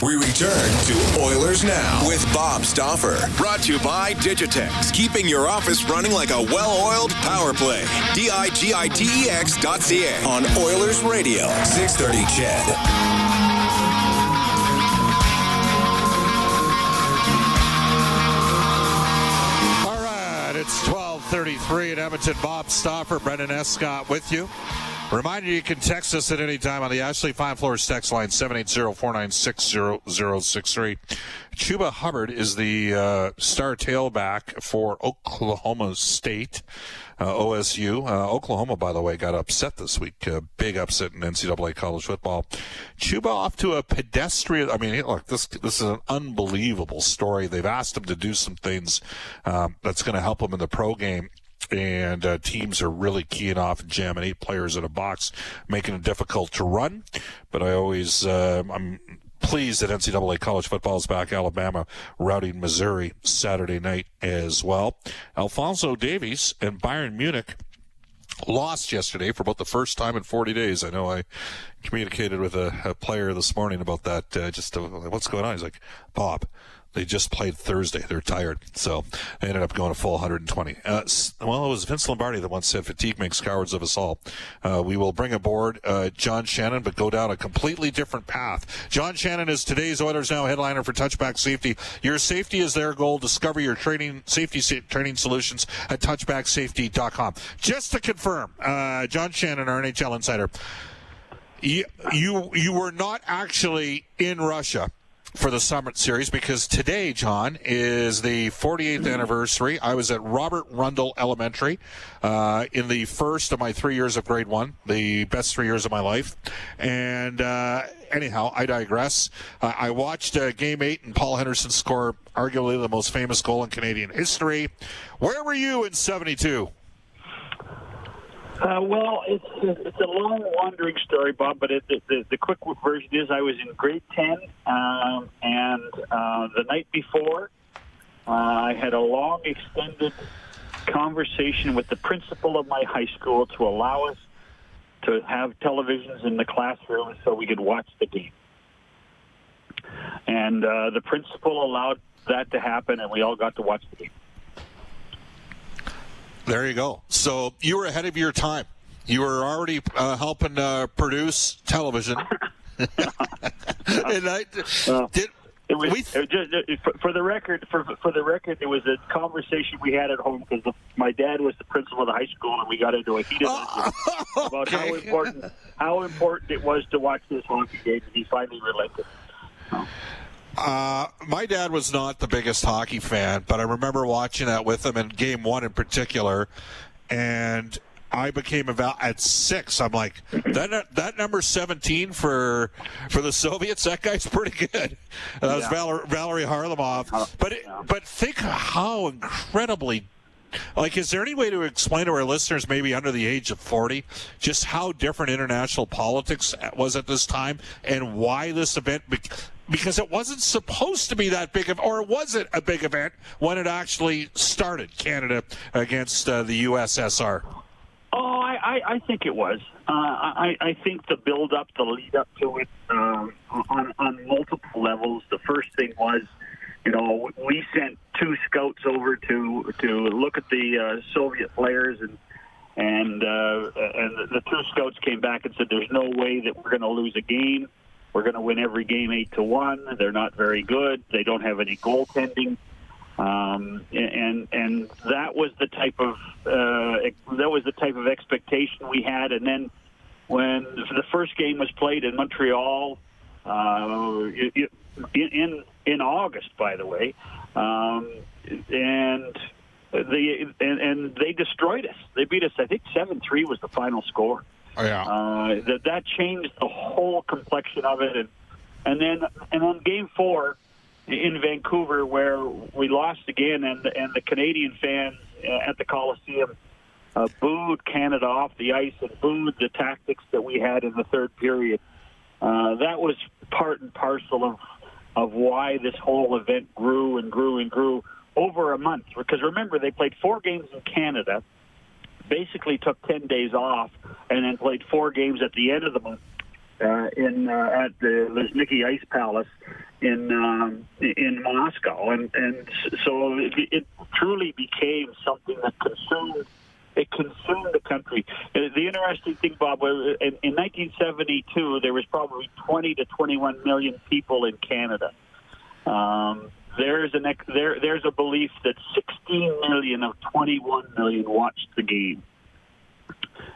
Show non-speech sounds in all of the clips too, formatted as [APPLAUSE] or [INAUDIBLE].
We return to Oilers Now with Bob Stauffer. Brought to you by Digitex. Keeping your office running like a well-oiled power play. D-I-G-I-T-E-X dot C-A on Oilers Radio. 630 CHED. All right, it's 1233 at Edmonton. Bob Stauffer, Brendan Escott with you. Reminder you can text us at any time on the Ashley Fine Floors text line 780-496-0063. Chuba Hubbard is the uh, star tailback for Oklahoma State, uh, OSU. Uh, Oklahoma, by the way, got upset this week. Uh, big upset in NCAA college football. Chuba off to a pedestrian. I mean, look, this this is an unbelievable story. They've asked him to do some things um, that's going to help him in the pro game and uh, teams are really keying off jamming eight players in a box, making it difficult to run. But I always, uh, I'm pleased that NCAA college football is back. Alabama routing Missouri Saturday night as well. Alfonso Davies and Bayern Munich lost yesterday for about the first time in 40 days. I know I communicated with a, a player this morning about that. Uh, just uh, what's going on? He's like, Bob, they just played Thursday. They're tired. So they ended up going a full 120. Uh, well, it was Vince Lombardi that once said, fatigue makes cowards of us all. Uh, we will bring aboard uh, John Shannon, but go down a completely different path. John Shannon is today's Oilers Now headliner for Touchback Safety. Your safety is their goal. Discover your training safety training solutions at touchbacksafety.com. Just to confirm, uh, John Shannon, our NHL insider, you, you, you were not actually in Russia for the Summit Series because today, John, is the 48th anniversary. I was at Robert Rundle Elementary uh, in the first of my three years of grade one, the best three years of my life. And uh, anyhow, I digress. Uh, I watched uh, Game 8 and Paul Henderson score arguably the most famous goal in Canadian history. Where were you in 72? Uh, well, it's it's a long wandering story, Bob. But it, the, the quick version is I was in grade ten, um, and uh, the night before, uh, I had a long, extended conversation with the principal of my high school to allow us to have televisions in the classroom so we could watch the game. And uh, the principal allowed that to happen, and we all got to watch the game. There you go. So you were ahead of your time. You were already uh, helping uh, produce television. [LAUGHS] and I did. It was, we, it was just, for, for, the record. For for the record, it was a conversation we had at home because my dad was the principal of the high school, and we got into a heated oh, [LAUGHS] about how important how important it was to watch this hockey game. And he finally relented. Oh. Uh, my dad was not the biggest hockey fan, but I remember watching that with him in game one in particular. And I became about at six. I'm like that. That number seventeen for for the Soviets. That guy's pretty good. That was yeah. Valer, Valery Kharlamov. But it, but think how incredibly like, is there any way to explain to our listeners, maybe under the age of 40, just how different international politics was at this time and why this event? because it wasn't supposed to be that big of, or was it a big event when it actually started? Canada against uh, the USSR. Oh, I, I, I think it was. Uh, I, I think the build up, the lead up to it, um, on on multiple levels. The first thing was, you know, we sent two scouts over to to look at the uh, Soviet players and. And uh, and the two scouts came back and said, "There's no way that we're going to lose a game we're going to win every game eight to one. They're not very good. They don't have any goaltending. Um, and and that was the type of uh, that was the type of expectation we had. And then when the first game was played in Montreal, uh, in in August, by the way, um, and they and, and they destroyed us. They beat us. I think seven three was the final score. Oh, yeah. Uh, that that changed the whole complexion of it, and and then and then game four in Vancouver where we lost again, and and the Canadian fans at the Coliseum uh, booed Canada off the ice and booed the tactics that we had in the third period. Uh, that was part and parcel of of why this whole event grew and grew and grew over a month. Because remember, they played four games in Canada, basically took ten days off, and then played four games at the end of the month uh, in uh, at the Luzhniki Ice Palace in um, in Moscow, and and so it, it truly became something that consumed it consumed the country. The interesting thing, Bob, in, in 1972 there was probably 20 to 21 million people in Canada. Um, there's an there there's a belief that 16 million of 21 million watched the game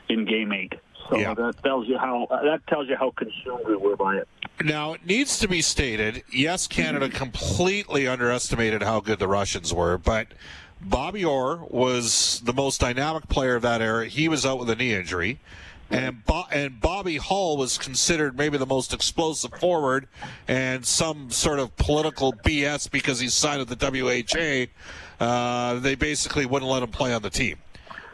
in Game Eight. So yeah. that tells you how that tells you how consumed we were by it. Now it needs to be stated. Yes, Canada mm-hmm. completely underestimated how good the Russians were, but Bobby Orr was the most dynamic player of that era. He was out with a knee injury. And, Bo- and Bobby Hull was considered maybe the most explosive forward, and some sort of political BS because he signed with the WHA. Uh, they basically wouldn't let him play on the team.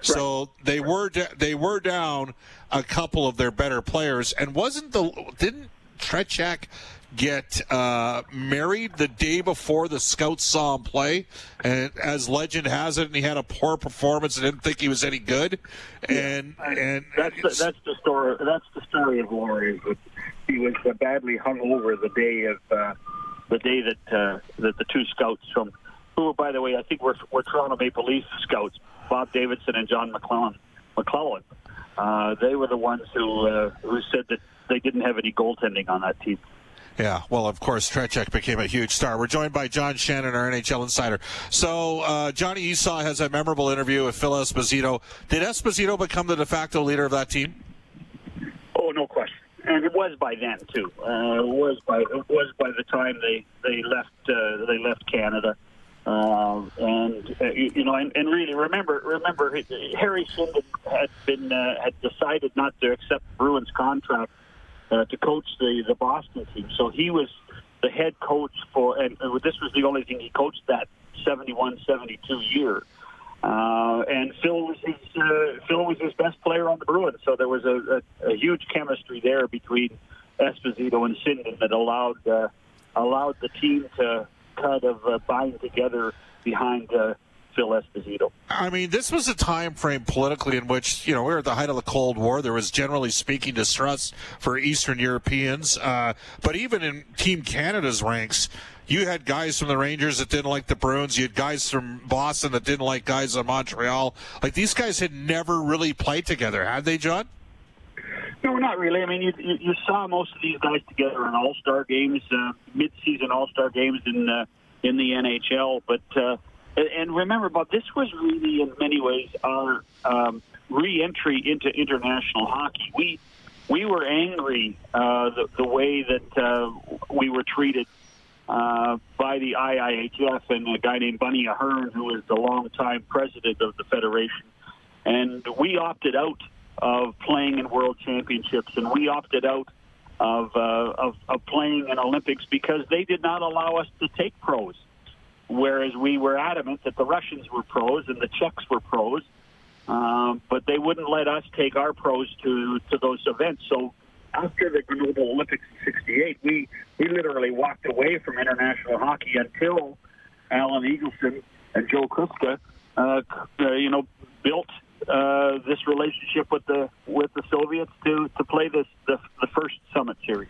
So they were they were down a couple of their better players, and wasn't the didn't Tretiak get uh, married the day before the scouts saw him play, and as legend has it, and he had a poor performance and didn't think he was any good. And yeah, and that's the, that's the story. That's the story of Laurie. He was uh, badly hung over the day of uh, the day that uh, that the two scouts from who, by the way, I think were were Toronto Maple Leaf scouts, Bob Davidson and John McLellan. McLellan. Uh, they were the ones who uh, who said that they didn't have any goaltending on that team. Yeah, well, of course, Tretiak became a huge star. We're joined by John Shannon, our NHL insider. So, uh, Johnny Esau has a memorable interview with Phil Esposito. Did Esposito become the de facto leader of that team? Oh, no question. And it was by then too. Uh, it was by it was by the time they they left uh, they left Canada. Uh, and uh, you, you, know, and, and, really remember, remember, Harry Sinden had been uh, had decided not to accept Bruins contract uh, to coach the the Boston team. So he was the head coach for, and this was the only thing he coached that 71, 72 year. Uh, and Phil was his uh, Phil was his best player on the Bruins, so there was a, a, a huge chemistry there between Esposito and Sinden that allowed uh, allowed the team to kind of uh, bind together behind uh, Phil Esposito. I mean, this was a time frame politically in which, you know, we were at the height of the Cold War. There was generally speaking distrust for Eastern Europeans. Uh, but even in Team Canada's ranks, you had guys from the Rangers that didn't like the Bruins. You had guys from Boston that didn't like guys in Montreal. Like these guys had never really played together, had they, John? No, not really. I mean, you, you, you saw most of these guys together in All Star games, uh, mid-season All Star games in uh, in the NHL. But uh, and remember, Bob, this was really in many ways our um, re-entry into international hockey. We we were angry uh, the, the way that uh, we were treated uh, by the IIHF and a guy named Bunny Ahearne, who was the longtime president of the federation. And we opted out of playing in world championships, and we opted out of, uh, of, of playing in Olympics because they did not allow us to take pros whereas we were adamant that the Russians were pros and the Czechs were pros, um, but they wouldn't let us take our pros to to those events. So after the Grenoble Olympics in '68, we we literally walked away from international hockey until Alan Eagleson and Joe Kuska, uh, uh, you know, built uh, this relationship with the with the Soviets to to play this the, the first summit series.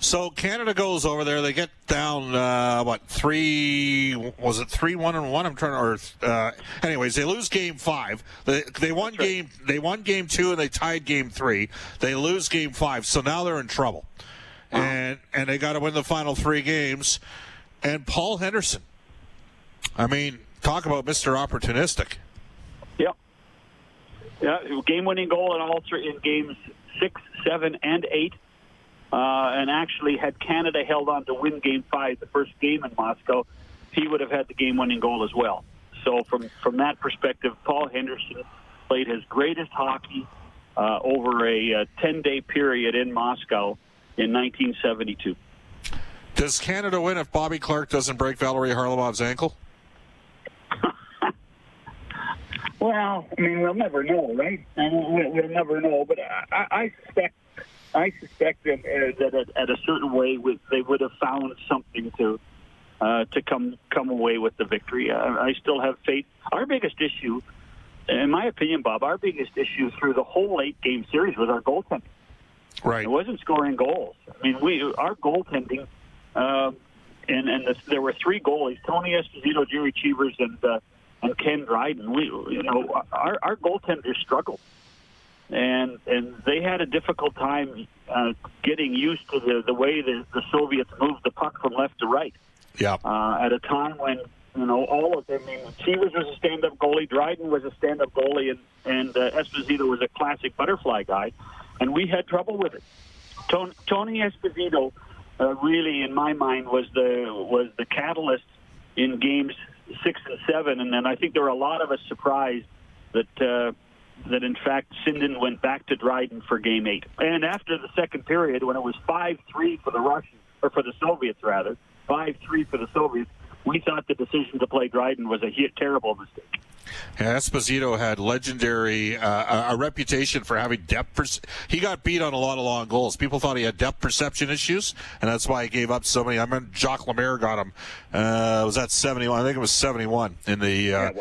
So Canada goes over there. They get down uh, what three was it three one and one? I'm trying to. Or uh, anyways, they lose game five. They, they won That's game. They won game two and they tied game three. They lose game five. So now they're in trouble, uh-huh. and and they got to win the final three games. And Paul Henderson. I mean, talk about Mr. Opportunistic. Yeah, game-winning goal in all three in games six, seven, and eight. uh, and actually had Canada held on to win Game Five, the first game in Moscow, he would have had the game-winning goal as well. So from from that perspective, Paul Henderson played his greatest hockey uh, over a 10-day period in Moscow in 1972. Does Canada win if Bobby Clarke doesn't break Valerie Kharlamov's ankle? Well, I mean, we'll never know, right? We'll, we'll never know. But I, I suspect, I suspect that, uh, that at, at, a certain way, they would have found something to uh, to come come away with the victory. Uh, I still have faith. Our biggest issue, in my opinion, Bob, our biggest issue through the whole eight game series was our goaltending. Right. It wasn't scoring goals. I mean, we our goaltending, uh, and and the, there were three goalies: Tony Esposito, Jerry Cheevers, and uh, and Ken Dryden. We, you know, our our goaltenders struggled, and and they had a difficult time uh, getting used to the the way the, the Soviets moved the puck from left to right. Yeah. Uh, at a time when you know all of them. I mean, Cheevers was a stand-up goalie, Dryden was a stand-up goalie, and and uh, Esposito was a classic butterfly guy and we had trouble with it. Tony Esposito uh, really, in my mind, was the was the catalyst in games six and seven, and then I think there were a lot of us surprised that uh, that in fact Sinden went back to Dryden for game eight. And after the second period, when it was five three for the Russians or for the Soviets rather, five three for the Soviets, we thought the decision to play Dryden was a terrible mistake. Yeah, Esposito had legendary uh, a reputation for having depth. Per- he got beat on a lot of long goals. People thought he had depth perception issues, and that's why he gave up so many. I remember Jacques Lemaire got him. Uh, was that seventy one? I think it was seventy one in the. Uh,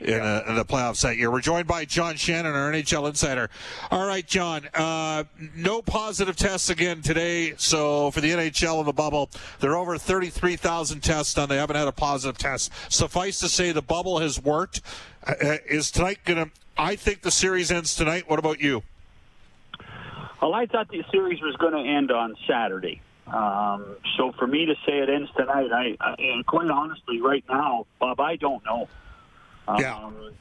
yeah, in, a, in, the playoffs that year. We're joined by John Shannon, our NHL insider. All right, John. Uh, no positive tests again today. So for the NHL in the bubble, there are over 33,000 tests done. They haven't had a positive test. Suffice to say, the bubble has worked. Uh, uh is tonight going to? I think the series ends tonight. What about you? Well, I thought the series was going to end on Saturday. Um, so for me to say it ends tonight, I, I and quite honestly, right now, Bob, I don't know. Yeah. Um,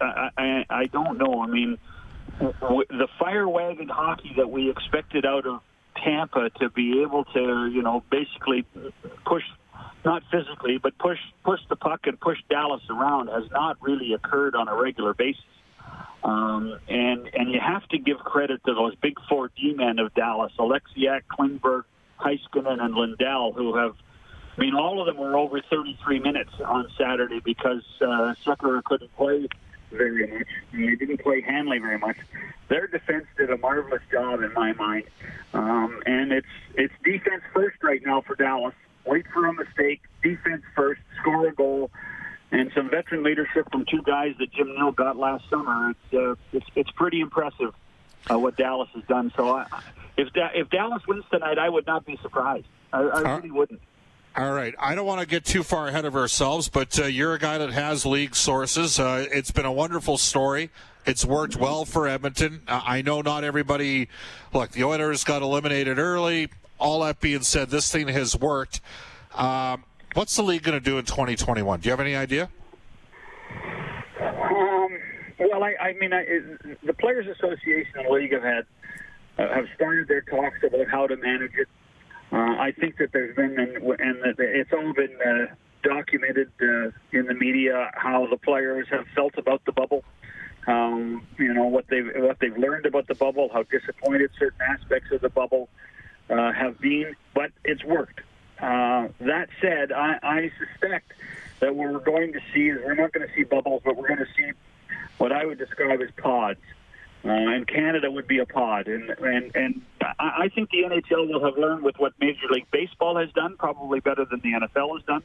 I, I, I don't know. I mean, the fire wagon hockey that we expected out of Tampa to be able to, you know, basically push, not physically, but push push the puck and push Dallas around has not really occurred on a regular basis. Um, and and you have to give credit to those big four D men of Dallas: Oleksiak, Klingberg, Heiskanen, and Lindell, who have I mean, all of them were over 33 minutes on Saturday because uh, couldn't play very much. He didn't play Hanley very much. Their defense did a marvelous job in my mind, um, and it's it's defense first right now for Dallas. Wait for a mistake, defense first, score a goal, and some veteran leadership from two guys that Jim Nill got last summer. It's uh, it's, it's pretty impressive uh, what Dallas has done. So I, if da- if Dallas wins tonight, I would not be surprised. I, I really wouldn't. All right. I don't want to get too far ahead of ourselves, but uh, you're a guy that has league sources. Uh, it's been a wonderful story. It's worked well for Edmonton. Uh, I know not everybody. Look, the Oilers got eliminated early. All that being said, this thing has worked. Um, what's the league going to do in 2021? Do you have any idea? Um, well, I, I mean, I, the Players Association and League have had uh, have started their talks about how to manage it. Uh, I think that there's been, and, and it's all been uh, documented uh, in the media how the players have felt about the bubble. Um, you know what they've what they've learned about the bubble, how disappointed certain aspects of the bubble uh, have been, but it's worked. Uh, that said, I, I suspect that what we're going to see is we're not going to see bubbles, but we're going to see what I would describe as pods. Uh, and Canada would be a pod. And and and I, I think the NHL will have learned with what Major League Baseball has done, probably better than the NFL has done,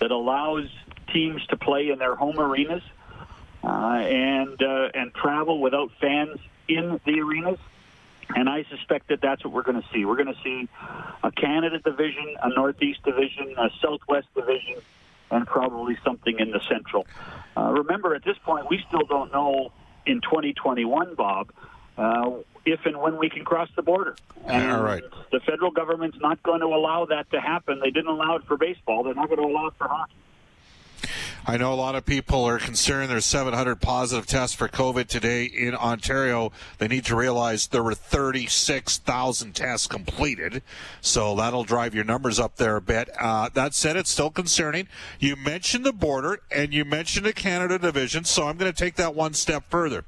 that allows teams to play in their home arenas uh, and uh, and travel without fans in the arenas. And I suspect that that's what we're going to see. We're going to see a Canada division, a Northeast division, a Southwest division, and probably something in the Central. Uh, remember, at this point, we still don't know in 2021, Bob, uh, if and when we can cross the border. And All right. The federal government's not going to allow that to happen. They didn't allow it for baseball. They're not going to allow it for hockey. I know a lot of people are concerned there's 700 positive tests for COVID today in Ontario. They need to realize there were 36,000 tests completed. So that'll drive your numbers up there a bit. Uh, that said, it's still concerning. You mentioned the border and you mentioned the Canada division. So I'm going to take that one step further.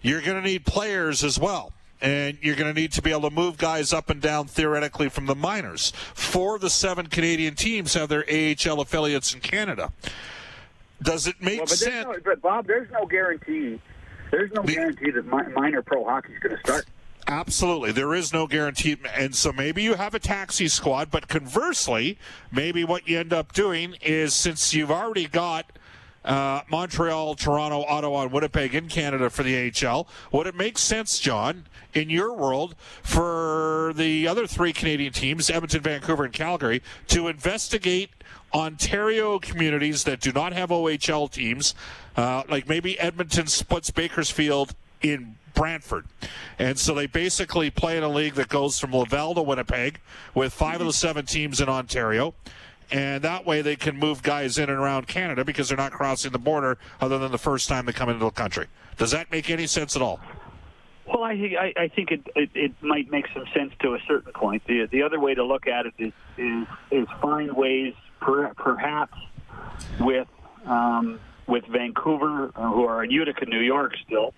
You're going to need players as well and you're going to need to be able to move guys up and down theoretically from the minors. Four of the seven Canadian teams have their AHL affiliates in Canada. Does it make well, but sense? No, but Bob, there's no guarantee. There's no guarantee that mi- minor pro hockey is going to start. Absolutely. There is no guarantee. And so maybe you have a taxi squad, but conversely, maybe what you end up doing is since you've already got uh, Montreal, Toronto, Ottawa, and Winnipeg in Canada for the AHL, would it make sense, John, in your world, for the other three Canadian teams, Edmonton, Vancouver, and Calgary, to investigate Ontario communities that do not have OHL teams, uh, like maybe Edmonton splits Bakersfield in Brantford. And so they basically play in a league that goes from Laval to Winnipeg with five of the seven teams in Ontario. And that way they can move guys in and around Canada because they're not crossing the border other than the first time they come into the country. Does that make any sense at all? Well, I think I, I think it, it it might make some sense to a certain point. The the other way to look at it is is, is find ways, per, perhaps with um, with Vancouver, uh, who are in Utica, New York, still,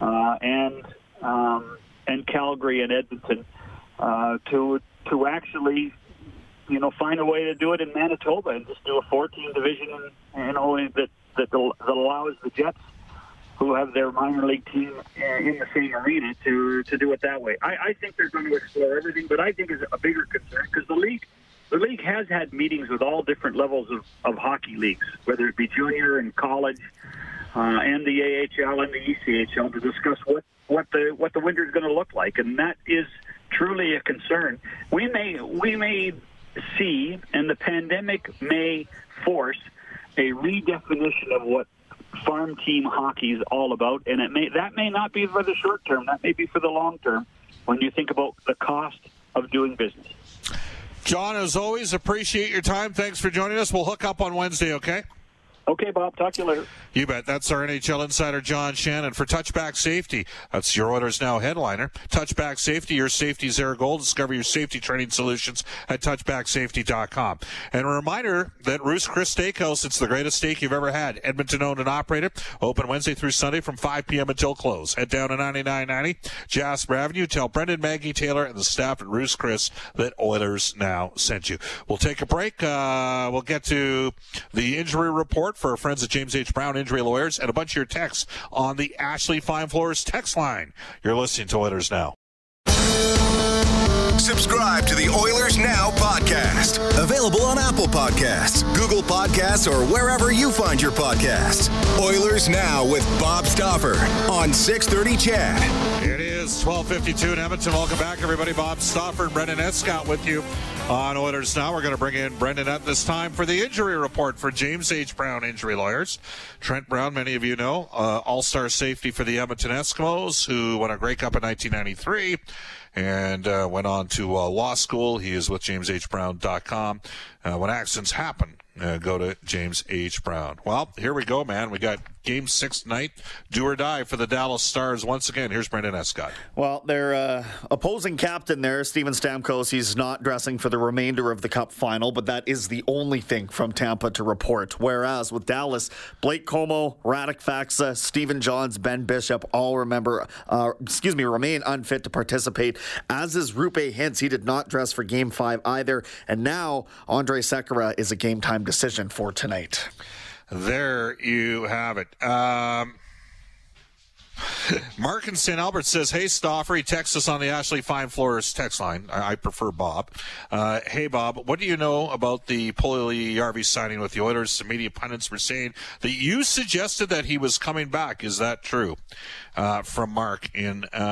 uh, and um, and Calgary and Edmonton, uh, to to actually, you know, find a way to do it in Manitoba and just do a 14 division, and know, that that, that allows the Jets who have their minor league team in the same arena to to do it that way. I, I think they're going to explore everything, but I think is a bigger concern because the league the league has had meetings with all different levels of, of hockey leagues, whether it be junior and college, uh, and the AHL and the ECHL to discuss what what the what the winter is going to look like, and that is truly a concern. We may we may see, and the pandemic may force a redefinition of what farm team hockey is all about, and it may that may not be for the short term. That may be for the long term. When you think about the cost of doing business. John, as always, appreciate your time. Thanks for joining us. We'll hook up on Wednesday, okay? Okay, Bob. Talk to you later. You bet. That's our NHL insider, John Shannon. For Touchback Safety, that's your Oilers Now headliner. Touchback Safety, your safety's their goal. Discover your safety training solutions at touchbacksafety.com. And a reminder that Ruth's Chris Steakhouse, it's the greatest steak you've ever had. Edmonton owned and operated. Open Wednesday through Sunday from 5 p.m. until close. Head down to 9990 Jasper Avenue. Tell Brendan, Maggie, Taylor, and the staff at Ruth's Chris that Oilers Now sent you. We'll take a break. Uh, we'll get to the injury report for our friends at James H. Brown Injury Lawyers and a bunch of your texts on the Ashley Fine Floors text line. You're listening to Oilers Now. Subscribe to the Oilers Now podcast. Available on Apple Podcasts, Google Podcasts, or wherever you find your podcasts. Oilers Now with Bob Stauffer on 630 CHED. Is 1252 in Edmonton. Welcome back, everybody. Bob Stauffer, Brendan Escott with you on Oilers Now. We're going to bring in Brendan at this time for the injury report for James H. Brown Injury Lawyers. Trent Brown, many of you know, uh, all-star safety for the Edmonton Eskimos, who won a Grey Cup in 1993 and uh, went on to uh, law school. He is with JamesHBrown.com. Uh, when accidents happen, uh, go to James H. Brown. Well, here we go, man. We got game six night. Do or die for the Dallas Stars once again. Here's Brendan Escott. Well, their uh, opposing captain there, Steven Stamkos, he's not dressing for the remainder of the Cup final, but that is the only thing from Tampa to report. Whereas with Dallas, Blake Comeau, Radek Faksa, Stephen Johns, Ben Bishop all remember, uh, excuse me, remain unfit to participate. As is Roope Hintz, he did not dress for Game Five either, and now Andrej Sekera is a game time decision for tonight. There you have it. Um, [LAUGHS] Mark in St. Albert says, Hey, Stauffer. He texts us on the Ashley Fine Floors text line. I, I prefer Bob. Uh, hey, Bob, what do you know about the Pulley signing with the Oilers? Some media pundits were saying that you suggested that he was coming back. Is that true? Uh, from Mark in uh,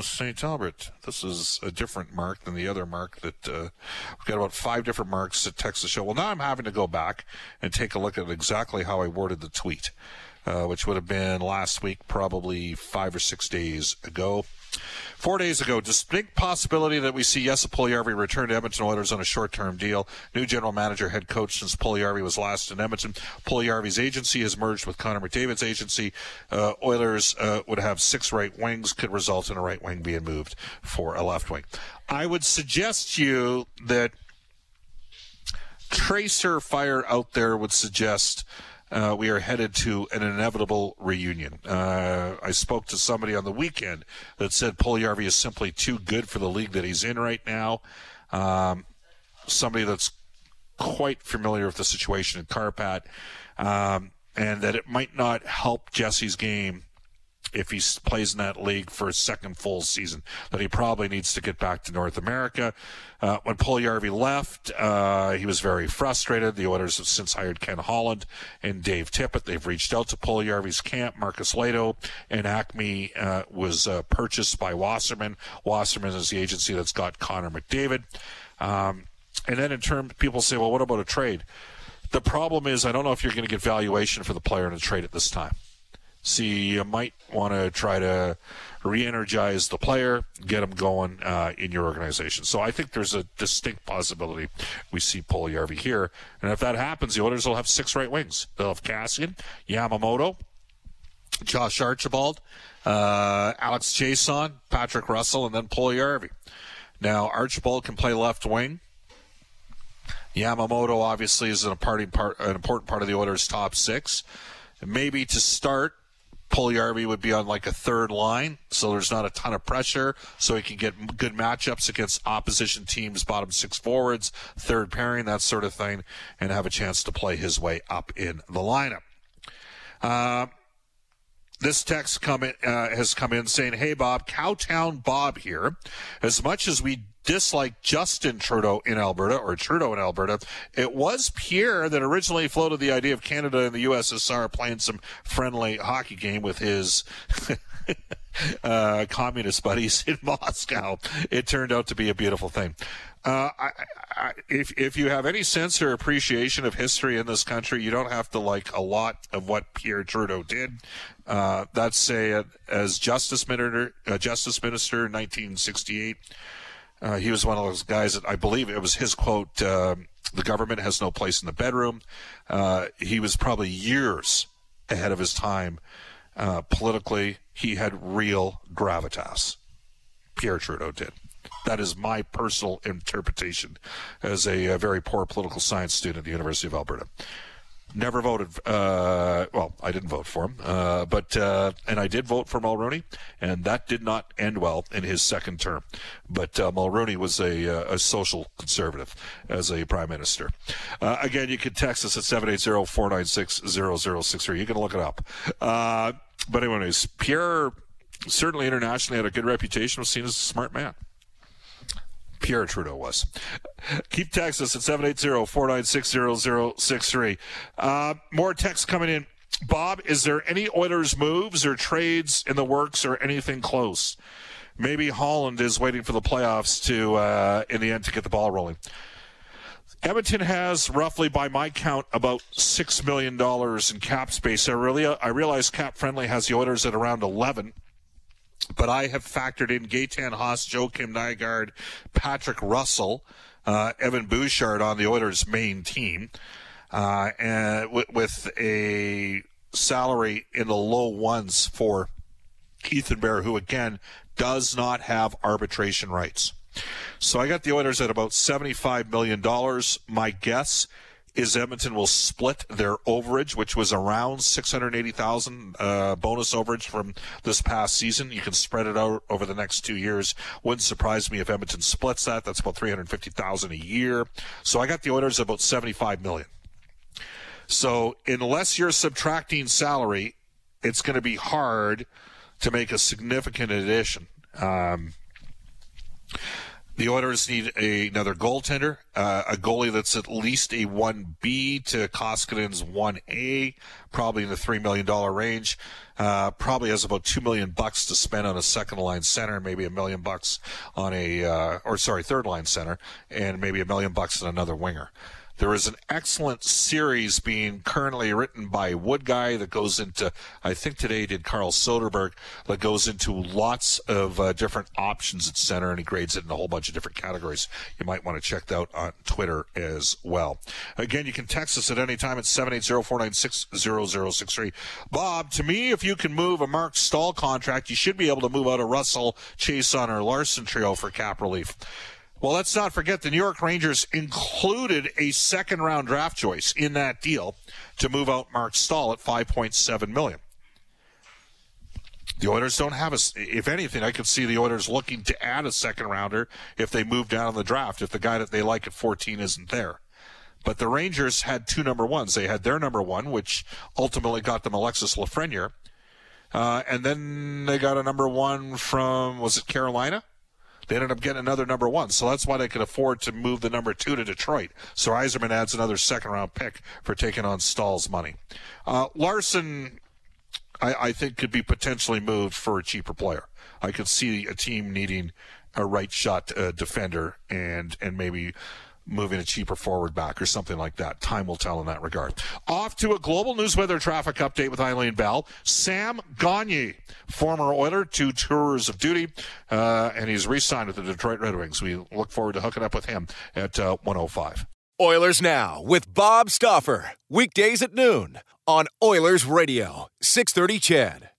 St. Albert. This is a different Mark than the other Mark that uh, we've got about five different Marks that text the show. Well, now I'm having to go back and take a look at exactly how I worded the tweet. uh, which would have been last week, probably five or six days ago. Four days ago, distinct possibility that we see Jesse Puljujarvi return to Edmonton Oilers on a short-term deal. New general manager, head coach since Puljujarvi was last in Edmonton. Puljujarvi's agency has merged with Connor McDavid's agency. Uh, Oilers uh, would have six right wings, could result in a right wing being moved for a left wing. I would suggest you that tracer fire out there would suggest uh, we are headed to an inevitable reunion. Uh, I spoke to somebody on the weekend that said Puljujarvi is simply too good for the league that he's in right now. Um, somebody that's quite familiar with the situation in Kärpät, um, and that it might not help Jesse's game if he plays in that league for a second full season, that he probably needs to get back to North America. Uh, when Puljujarvi left, uh, he was very frustrated. The Oilers have since hired Ken Holland and Dave Tippett. They've reached out to Puljujarvi's camp. Markus Lehto and Acme uh, was uh, purchased by Wasserman. Wasserman is the agency that's got Connor McDavid. Um, and then in terms, people say, well, what about a trade? The problem is, I don't know if you're going to get valuation for the player in a trade at this time. See, you might want to try to re-energize the player, get him going uh, in your organization. So I think there's a distinct possibility we see Puljujarvi here, and if that happens, the Oilers will have six right wings. They'll have Kassian, Yamamoto, Josh Archibald, uh, Alex Chiasson, Patrick Russell, and then Puljujarvi. Now Archibald can play left wing. Yamamoto obviously is an important part, an important part of the Oilers' top six. Maybe to start, Puljujarvi would be on like a third line, so there's not a ton of pressure, so he can get good matchups against opposition teams, bottom six forwards, third pairing, that sort of thing, and have a chance to play his way up in the lineup. Uh, this text come in, uh, has come in saying, "Hey Bob, Cowtown Bob here. As much as we dislike Justin Trudeau in Alberta or Trudeau in Alberta, it was Pierre that originally floated the idea of Canada and the USSR playing some friendly hockey game with his [LAUGHS] uh, communist buddies in [LAUGHS] Moscow. It turned out to be a beautiful thing. Uh, I, I, if if you have any sense or appreciation of history in this country, you don't have to like a lot of what Pierre Trudeau did. Uh, that's a as justice minister, uh, justice minister in 1968. Uh, he was one of those guys that I believe it was his quote. Uh, the government has no place in the bedroom. Uh, he was probably years ahead of his time uh, politically. He had real gravitas. Pierre Trudeau did. That is my personal interpretation as a, a very poor political science student at the University of Alberta never voted. Uh, well, I didn't vote for him, uh, but uh, and I did vote for Mulroney, and that did not end well in his second term. But uh, Mulroney was a, uh, a social conservative as a prime minister. Uh, again, you can text us at 780-496-0063. You can look it up. Uh, but anyways, Pierre certainly internationally had a good reputation. Was seen as a smart man. Pierre Trudeau was. Keep texting us at 780-496-0063. Uh, more text coming in. Bob, is there any Oilers moves or trades in the works or anything close? Maybe Holland is waiting for the playoffs to, uh, in the end, to get the ball rolling. Edmonton has roughly, by my count, about six million dollars in cap space. I really, I realize Cap Friendly has the Oilers at around eleven. But I have factored in Gaetan Haas, Joakim Nygard, Patrick Russell, uh, Evan Bouchard on the Oilers' main team, uh, and with, with, a salary in the low ones for Ethan Bear, who again does not have arbitration rights. So I got the Oilers at about $75 million. My guess is Edmonton will split their overage, which was around 680,000 uh, bonus overage from this past season. You can spread it out over the next two years. Wouldn't surprise me if Edmonton splits that. That's about 350,000 a year. So I got the Oilers about 75 million. So unless you're subtracting salary, it's going to be hard to make a significant addition. Um, the Oilers need a, another goaltender, uh, a goalie that's at least a 1B to Koskinen's 1A, probably in the $3 million range. Uh, probably has about 2 million bucks to spend on a second line center, maybe a million bucks on a, uh, or sorry, third line center, and maybe a million bucks on another winger. There is an excellent series being currently written by Wood Guy that goes into, I think today did Carl Soderberg, that goes into lots of uh, different options at center, and he grades it in a whole bunch of different categories. You might want to check that out on Twitter as well. Again, you can text us at any time at 780-496-0063. Bob, to me, if you can move a Mark Staal contract, you should be able to move out a Russell, Chiasson, or Larsson trio for cap relief. Well, let's not forget the New York Rangers included a second round draft choice in that deal to move out Mark Staal at 5.7 million. The Oilers don't have a. If anything, I could see the Oilers looking to add a second rounder if they move down in the draft. If the guy that they like at 14 isn't there, but the Rangers had two number ones. They had their number one, which ultimately got them Alexis Lafreniere, uh, and then they got a number one from was it Carolina? They ended up getting another number one, so that's why they could afford to move the number two to Detroit. So Yzerman adds another second round pick for taking on Staal's money. Uh, Larsson, I, I think, could be potentially moved for a cheaper player. I could see a team needing a right shot uh, defender and and maybe moving a cheaper forward back or something like that. Time will tell in that regard. Off to a global news weather traffic update with Eileen Bell. Sam Gagner, former Oiler, two tours of duty, uh, and he's re-signed with the Detroit Red Wings. We look forward to hooking up with him at uh, 105. Oilers Now with Bob Stauffer. Weekdays at noon on Oilers Radio, 630 CHED.